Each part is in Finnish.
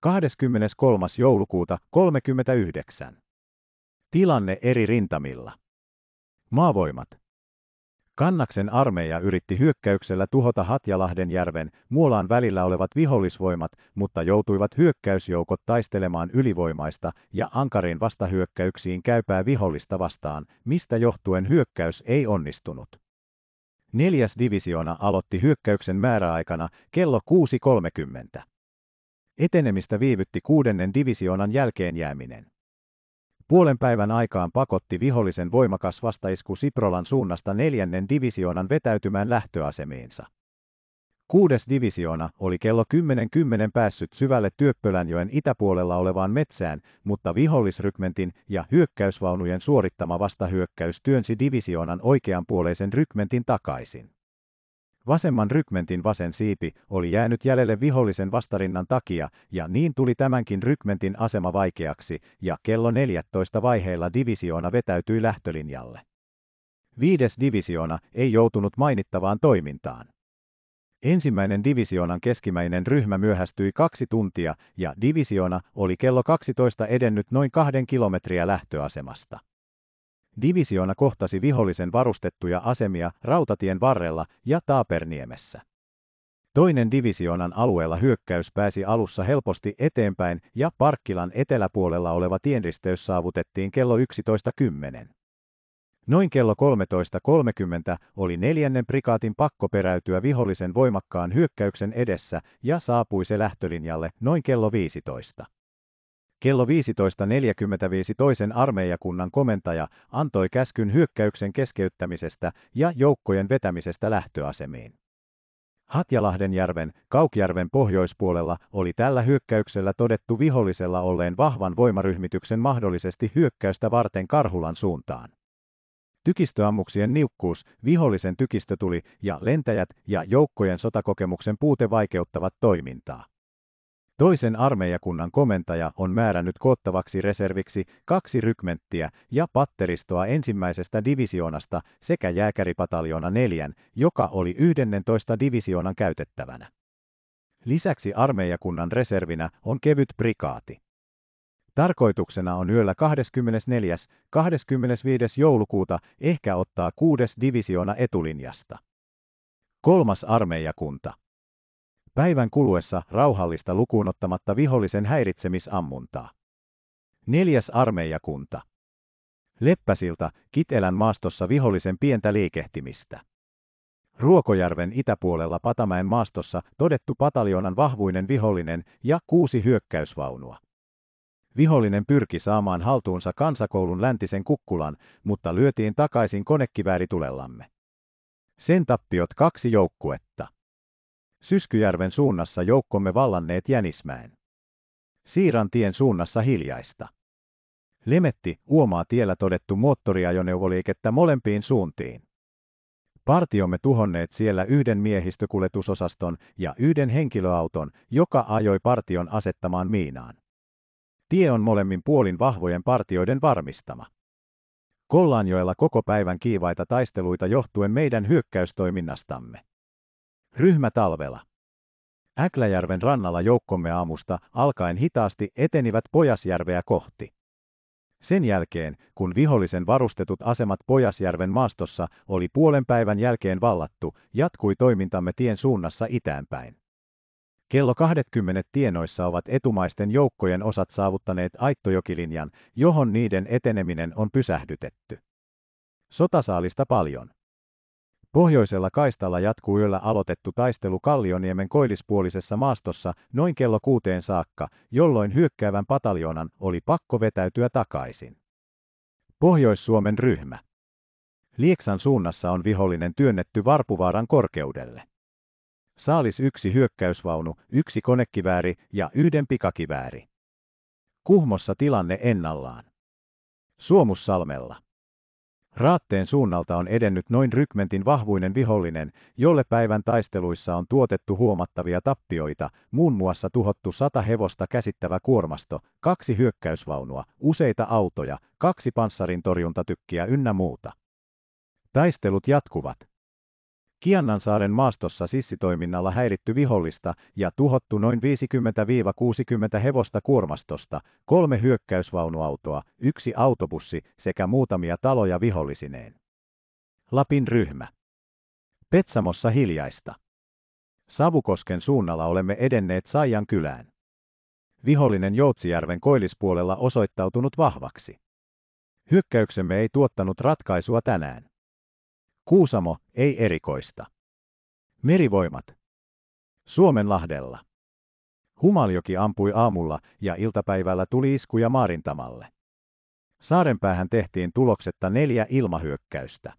23. joulukuuta 39. Tilanne eri rintamilla. Maavoimat. Kannaksen armeija yritti hyökkäyksellä tuhota Hatjalahdenjärven, Muolaan välillä olevat vihollisvoimat, mutta joutuivat hyökkäysjoukot taistelemaan ylivoimaista ja ankarin vastahyökkäyksiin käypää vihollista vastaan, mistä johtuen hyökkäys ei onnistunut. Neljäs divisiona aloitti hyökkäyksen määräaikana kello 6.30. Etenemistä viivytti kuudennen divisioonan jälkeen jääminen. Puolen päivän aikaan pakotti vihollisen voimakas vastaisku Siprolan suunnasta neljännen divisioonan vetäytymään lähtöasemiinsa. Kuudes divisiona oli kello 10.10 päässyt syvälle Työppölänjoen itäpuolella olevaan metsään, mutta vihollisrykmentin ja hyökkäysvaunujen suorittama vastahyökkäys työnsi divisioonan oikeanpuoleisen rykmentin takaisin. Vasemman rykmentin vasen siipi oli jäänyt jäljelle vihollisen vastarinnan takia, ja niin tuli tämänkin rykmentin asema vaikeaksi, ja kello 14 vaiheilla divisioona vetäytyi lähtölinjalle. Viides divisioona ei joutunut mainittavaan toimintaan. Ensimmäinen divisioonan keskimäinen ryhmä myöhästyi kaksi tuntia, ja divisiona oli kello 12 edennyt noin kahden kilometriä lähtöasemasta. Divisiona kohtasi vihollisen varustettuja asemia rautatien varrella ja Taaperniemessä. Toinen divisionan alueella hyökkäys pääsi alussa helposti eteenpäin ja Parkkilan eteläpuolella oleva tienristeys saavutettiin kello 11.10. Noin kello 13.30 oli neljännen prikaatin pakko peräytyä vihollisen voimakkaan hyökkäyksen edessä ja saapui se lähtölinjalle noin kello 15. Kello 15.45 toisen armeijakunnan komentaja antoi käskyn hyökkäyksen keskeyttämisestä ja joukkojen vetämisestä lähtöasemiin. Hatjalahdenjärven, Kaukjärven pohjoispuolella oli tällä hyökkäyksellä todettu vihollisella olleen vahvan voimaryhmityksen mahdollisesti hyökkäystä varten Karhulan suuntaan. Tykistöammuksien niukkuus, vihollisen tykistötuli ja lentäjät ja joukkojen sotakokemuksen puute vaikeuttavat toimintaa. Toisen armeijakunnan komentaja on määrännyt koottavaksi reserviksi kaksi rykmenttiä ja patteristoa ensimmäisestä divisioonasta sekä jääkäripataljoona neljän, joka oli 11 divisioonan käytettävänä. Lisäksi armeijakunnan reservinä on kevyt prikaati. Tarkoituksena on yöllä 24. 25. joulukuuta ehkä ottaa kuudes divisioona etulinjasta. Kolmas armeijakunta. Päivän kuluessa rauhallista lukuun ottamatta vihollisen häiritsemisammuntaa. Neljäs armeijakunta. Leppäsilta, Kitelän maastossa vihollisen pientä liikehtimistä. Ruokojärven itäpuolella Patamäen maastossa todettu pataljoonan vahvuinen vihollinen ja kuusi hyökkäysvaunua. Vihollinen pyrki saamaan haltuunsa kansakoulun läntisen kukkulan, mutta lyötiin takaisin konekivääritulelamme. Sen tappiot kaksi joukkuetta. Syskyjärven suunnassa joukkomme vallanneet Jänismäen. Siirantien suunnassa hiljaista. Lemetti, Uomaa tiellä todettu moottoriajoneuvoliikettä molempiin suuntiin. Partiomme tuhonneet siellä yhden miehistökuljetusosaston ja yhden henkilöauton, joka ajoi partion asettamaan miinaan. Tie on molemmin puolin vahvojen partioiden varmistama. Kollaanjoella koko päivän kiivaita taisteluita johtuen meidän hyökkäystoiminnastamme. Ryhmä talvella. Äkläjärven rannalla joukkomme aamusta alkaen hitaasti etenivät Pojasjärveä kohti. Sen jälkeen, kun vihollisen varustetut asemat Pojasjärven maastossa oli puolen päivän jälkeen vallattu, jatkui toimintamme tien suunnassa itäänpäin. Kello 20 tienoissa ovat etumaisten joukkojen osat saavuttaneet Aittojokilinjan, johon niiden eteneminen on pysähdytetty. Sotasaalista paljon. Pohjoisella kaistalla jatkuu yöllä aloitettu taistelu Kallioniemen koillispuolisessa maastossa noin kello kuuteen saakka, jolloin hyökkäävän pataljoonan oli pakko vetäytyä takaisin. Pohjois-Suomen ryhmä. Lieksan suunnassa on vihollinen työnnetty Varpuvaaran korkeudelle. Saalis yksi hyökkäysvaunu, yksi konekivääri ja yhden pikakivääri. Kuhmossa tilanne ennallaan. Suomussalmella. Raatteen suunnalta on edennyt noin rykmentin vahvuinen vihollinen, jolle päivän taisteluissa on tuotettu huomattavia tappioita, muun muassa tuhottu sata hevosta käsittävä kuormasto, kaksi hyökkäysvaunua, useita autoja, kaksi panssarin torjuntatykkiä ynnä muuta. Taistelut jatkuvat. Kiannansaaren maastossa sissitoiminnalla häiritty vihollista ja tuhottu noin 50-60 hevosta kuormastosta, kolme hyökkäysvaunuautoa, yksi autobussi sekä muutamia taloja vihollisineen. Lapin ryhmä. Petsamossa hiljaista. Savukosken suunnalla olemme edenneet Saijan kylään. Vihollinen Joutsijärven koillispuolella osoittautunut vahvaksi. Hyökkäyksemme ei tuottanut ratkaisua tänään. Kuusamo, ei erikoista. Merivoimat. Suomenlahdella. Humaljoki ampui aamulla ja iltapäivällä tuli iskuja Maarintamalle. Saarenpäähän tehtiin tuloksetta neljä ilmahyökkäystä.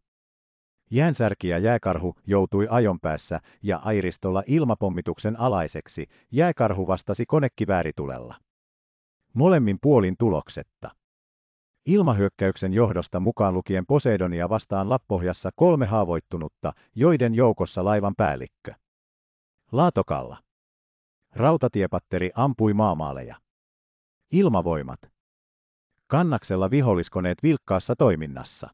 Jäänsärki ja jääkarhu joutui ajon päässä ja airistolla ilmapommituksen alaiseksi. Jääkarhu vastasi konekivääritulella. Molemmin puolin tuloksetta. Ilmahyökkäyksen johdosta mukaan lukien Poseidonia vastaan Lappohjassa kolme haavoittunutta, joiden joukossa laivan päällikkö. Laatokalla. Rautatiepatteri ampui maamaaleja. Ilmavoimat. Kannaksella viholliskoneet vilkkaassa toiminnassa.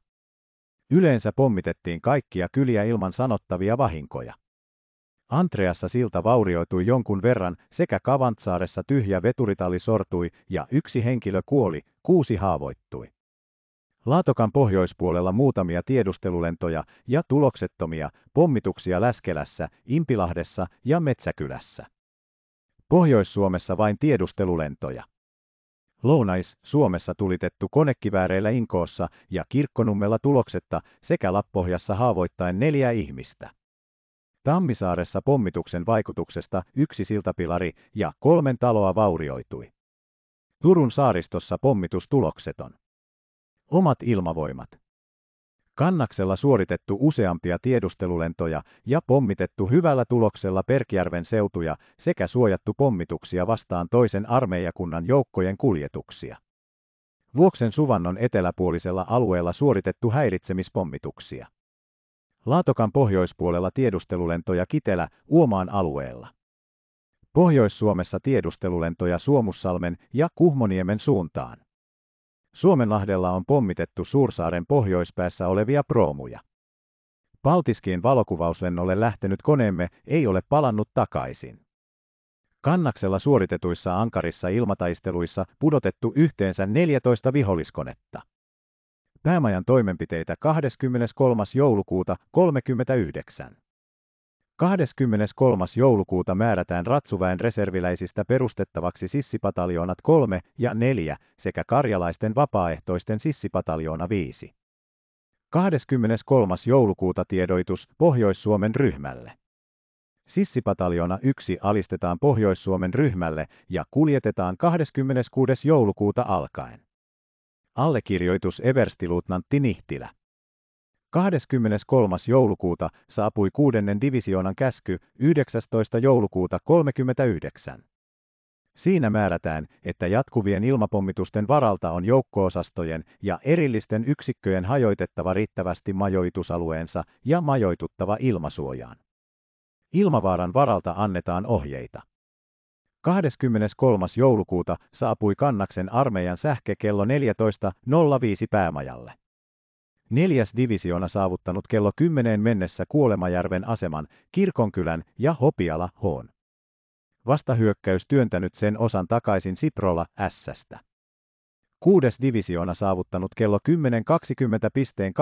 Yleensä pommitettiin kaikkia kyliä ilman sanottavia vahinkoja. Antreassa silta vaurioitui jonkun verran, sekä Kavantsaaressa tyhjä veturitalli sortui ja yksi henkilö kuoli, kuusi haavoittui. Laatokan pohjoispuolella muutamia tiedustelulentoja ja tuloksettomia pommituksia Läskelässä, Impilahdessa ja Metsäkylässä. Pohjois-Suomessa vain tiedustelulentoja. Lounais Suomessa tulitettu konekivääreillä Inkoossa ja Kirkkonummella tuloksetta sekä Lappohjassa haavoittaen neljä ihmistä. Tammisaaressa pommituksen vaikutuksesta yksi siltapilari ja kolmen taloa vaurioitui. Turun saaristossa pommitus tulokseton. Omat ilmavoimat. Kannaksella suoritettu useampia tiedustelulentoja ja pommitettu hyvällä tuloksella Perkjärven seutuja sekä suojattu pommituksia vastaan toisen armeijakunnan joukkojen kuljetuksia. Vuoksen suvannon eteläpuolisella alueella suoritettu häiritsemispommituksia. Laatokan pohjoispuolella tiedustelulentoja Kitelä, Uomaan alueella. Pohjois-Suomessa tiedustelulentoja Suomussalmen ja Kuhmoniemen suuntaan. Suomenlahdella on pommitettu Suursaaren pohjoispäässä olevia proomuja. Paltiskiin valokuvauslennolle lähtenyt koneemme ei ole palannut takaisin. Kannaksella suoritetuissa ankarissa ilmataisteluissa pudotettu yhteensä 14 viholliskonetta. Päämajan toimenpiteitä 23. joulukuuta 39. 23. joulukuuta määrätään Ratsuväen reserviläisistä perustettavaksi sissipataljoonat 3 ja 4 sekä karjalaisten vapaaehtoisten sissipataljoona 5. 23. joulukuuta tiedoitus Pohjois-Suomen ryhmälle. Sissipataljoona 1 alistetaan Pohjois-Suomen ryhmälle ja kuljetetaan 26. joulukuuta alkaen. Allekirjoitus Everstiluutnantti Nihtilä. 23. joulukuuta saapui kuudennen divisioonan käsky 19. joulukuuta 39. Siinä määrätään, että jatkuvien ilmapommitusten varalta on joukkoosastojen ja erillisten yksikköjen hajoitettava riittävästi majoitusalueensa ja majoituttava ilmasuojaan. Ilmavaaran varalta annetaan ohjeita. 23. joulukuuta saapui Kannaksen armeijan sähke kello 14.05 päämajalle. Neljäs divisiona saavuttanut kello 10 mennessä Kuolemajärven aseman, Kirkonkylän ja Hopiala Hoon. Vastahyökkäys työntänyt sen osan takaisin Siprola Ässästä. Kuudes divisiona saavuttanut kello 10.20 pisteen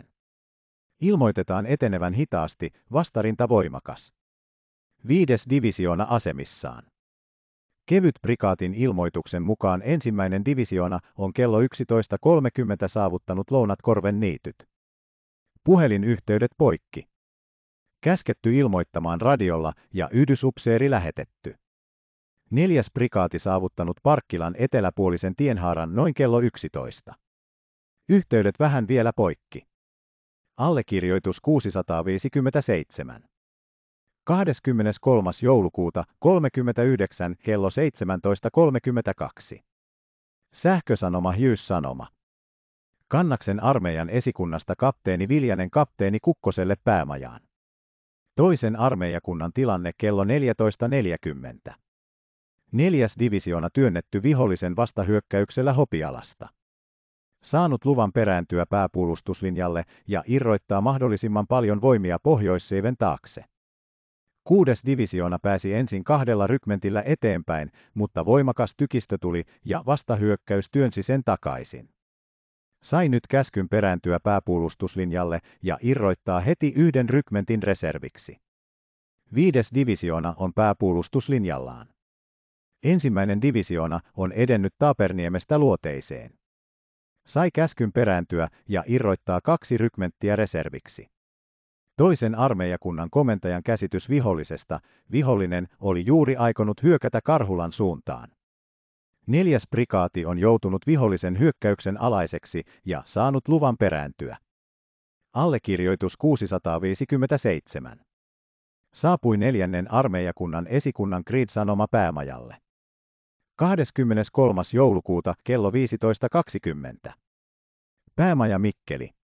29,9. Ilmoitetaan etenevän hitaasti, vastarinta voimakas. Viides divisiona asemissaan. Kevyt prikaatin ilmoituksen mukaan ensimmäinen divisiona on kello 11.30 saavuttanut Lounatkorven niityt. Puhelinyhteydet poikki. Käsketty ilmoittamaan radiolla ja yhdysupseeri lähetetty. Neljäs prikaati saavuttanut Parkkilan eteläpuolisen tienhaaran noin kello 11. Yhteydet vähän vielä poikki. Allekirjoitus 657. 23. joulukuuta 39 kello 17.32. Sähkösanoma Hughes-sanoma. Kannaksen armeijan esikunnasta kapteeni Viljanen kapteeni Kukkoselle päämajaan. Toisen armeijakunnan tilanne kello 14.40. Neljäs divisiona työnnetty vihollisen vastahyökkäyksellä Hopialasta. Saanut luvan perääntyä pääpuolustuslinjalle ja irroittaa mahdollisimman paljon voimia Pohjoisseiven taakse. Kuudes divisioona pääsi ensin kahdella rykmentillä eteenpäin, mutta voimakas tykistö tuli ja vastahyökkäys työnsi sen takaisin. Sai nyt käskyn perääntyä pääpuolustuslinjalle ja irroittaa heti yhden rykmentin reserviksi. Viides divisioona on pääpuolustuslinjallaan. Ensimmäinen divisioona on edennyt Taaperniemestä luoteiseen. Sai käskyn perääntyä ja irroittaa kaksi rykmenttiä reserviksi. Toisen armeijakunnan komentajan käsitys vihollisesta, vihollinen oli juuri aikonut hyökätä Karhulan suuntaan. Neljäs prikaati on joutunut vihollisen hyökkäyksen alaiseksi ja saanut luvan perääntyä. Allekirjoitus 657. Saapui neljännen armeijakunnan esikunnan Creed-sanoma päämajalle. 23. joulukuuta kello 15.20. Päämaja Mikkeli.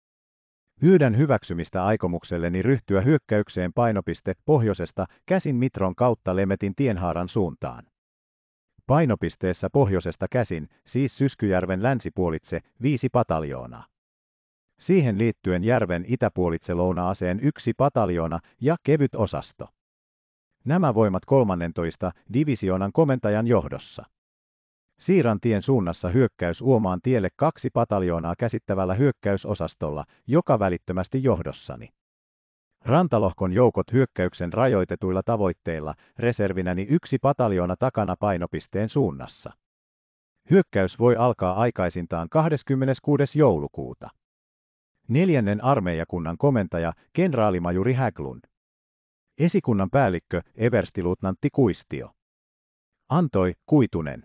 Pyydän hyväksymistä aikomukselleni ryhtyä hyökkäykseen painopiste pohjoisesta käsin Mitron kautta Lemetin tienhaaran suuntaan. Painopisteessä pohjoisesta käsin, siis Syskyjärven länsipuolitse, viisi pataljoonaa. Siihen liittyen järven itäpuolitse lounaaseen yksi pataljoona ja kevyt osasto. Nämä voimat 13 divisioonan komentajan johdossa. Siirantien suunnassa hyökkäys Uomaan tielle kaksi pataljoonaa käsittävällä hyökkäysosastolla, joka välittömästi johdossani. Rantalohkon joukot hyökkäyksen rajoitetuilla tavoitteilla, reservinäni yksi pataljoona takana painopisteen suunnassa. Hyökkäys voi alkaa aikaisintaan 26. joulukuuta. Neljännen armeijakunnan komentaja, kenraalimajuri Häglund. Esikunnan päällikkö, everstiluutnantti Kuistio. Antoi, Kuitunen.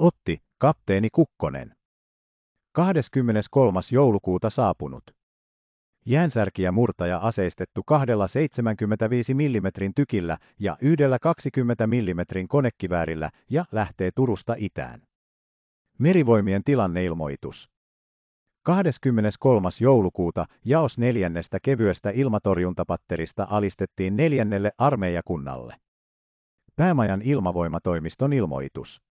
Otti, kapteeni Kukkonen. 23. joulukuuta saapunut. Jäänsärkiä murtaja aseistettu kahdella 75 mm tykillä ja yhdellä 20 mm konekiväärillä ja lähtee Turusta itään. Merivoimien tilanneilmoitus. 23. joulukuuta jaos neljännestä kevyestä ilmatorjuntapatterista alistettiin neljännelle armeijakunnalle. Päämajan ilmavoimatoimiston ilmoitus.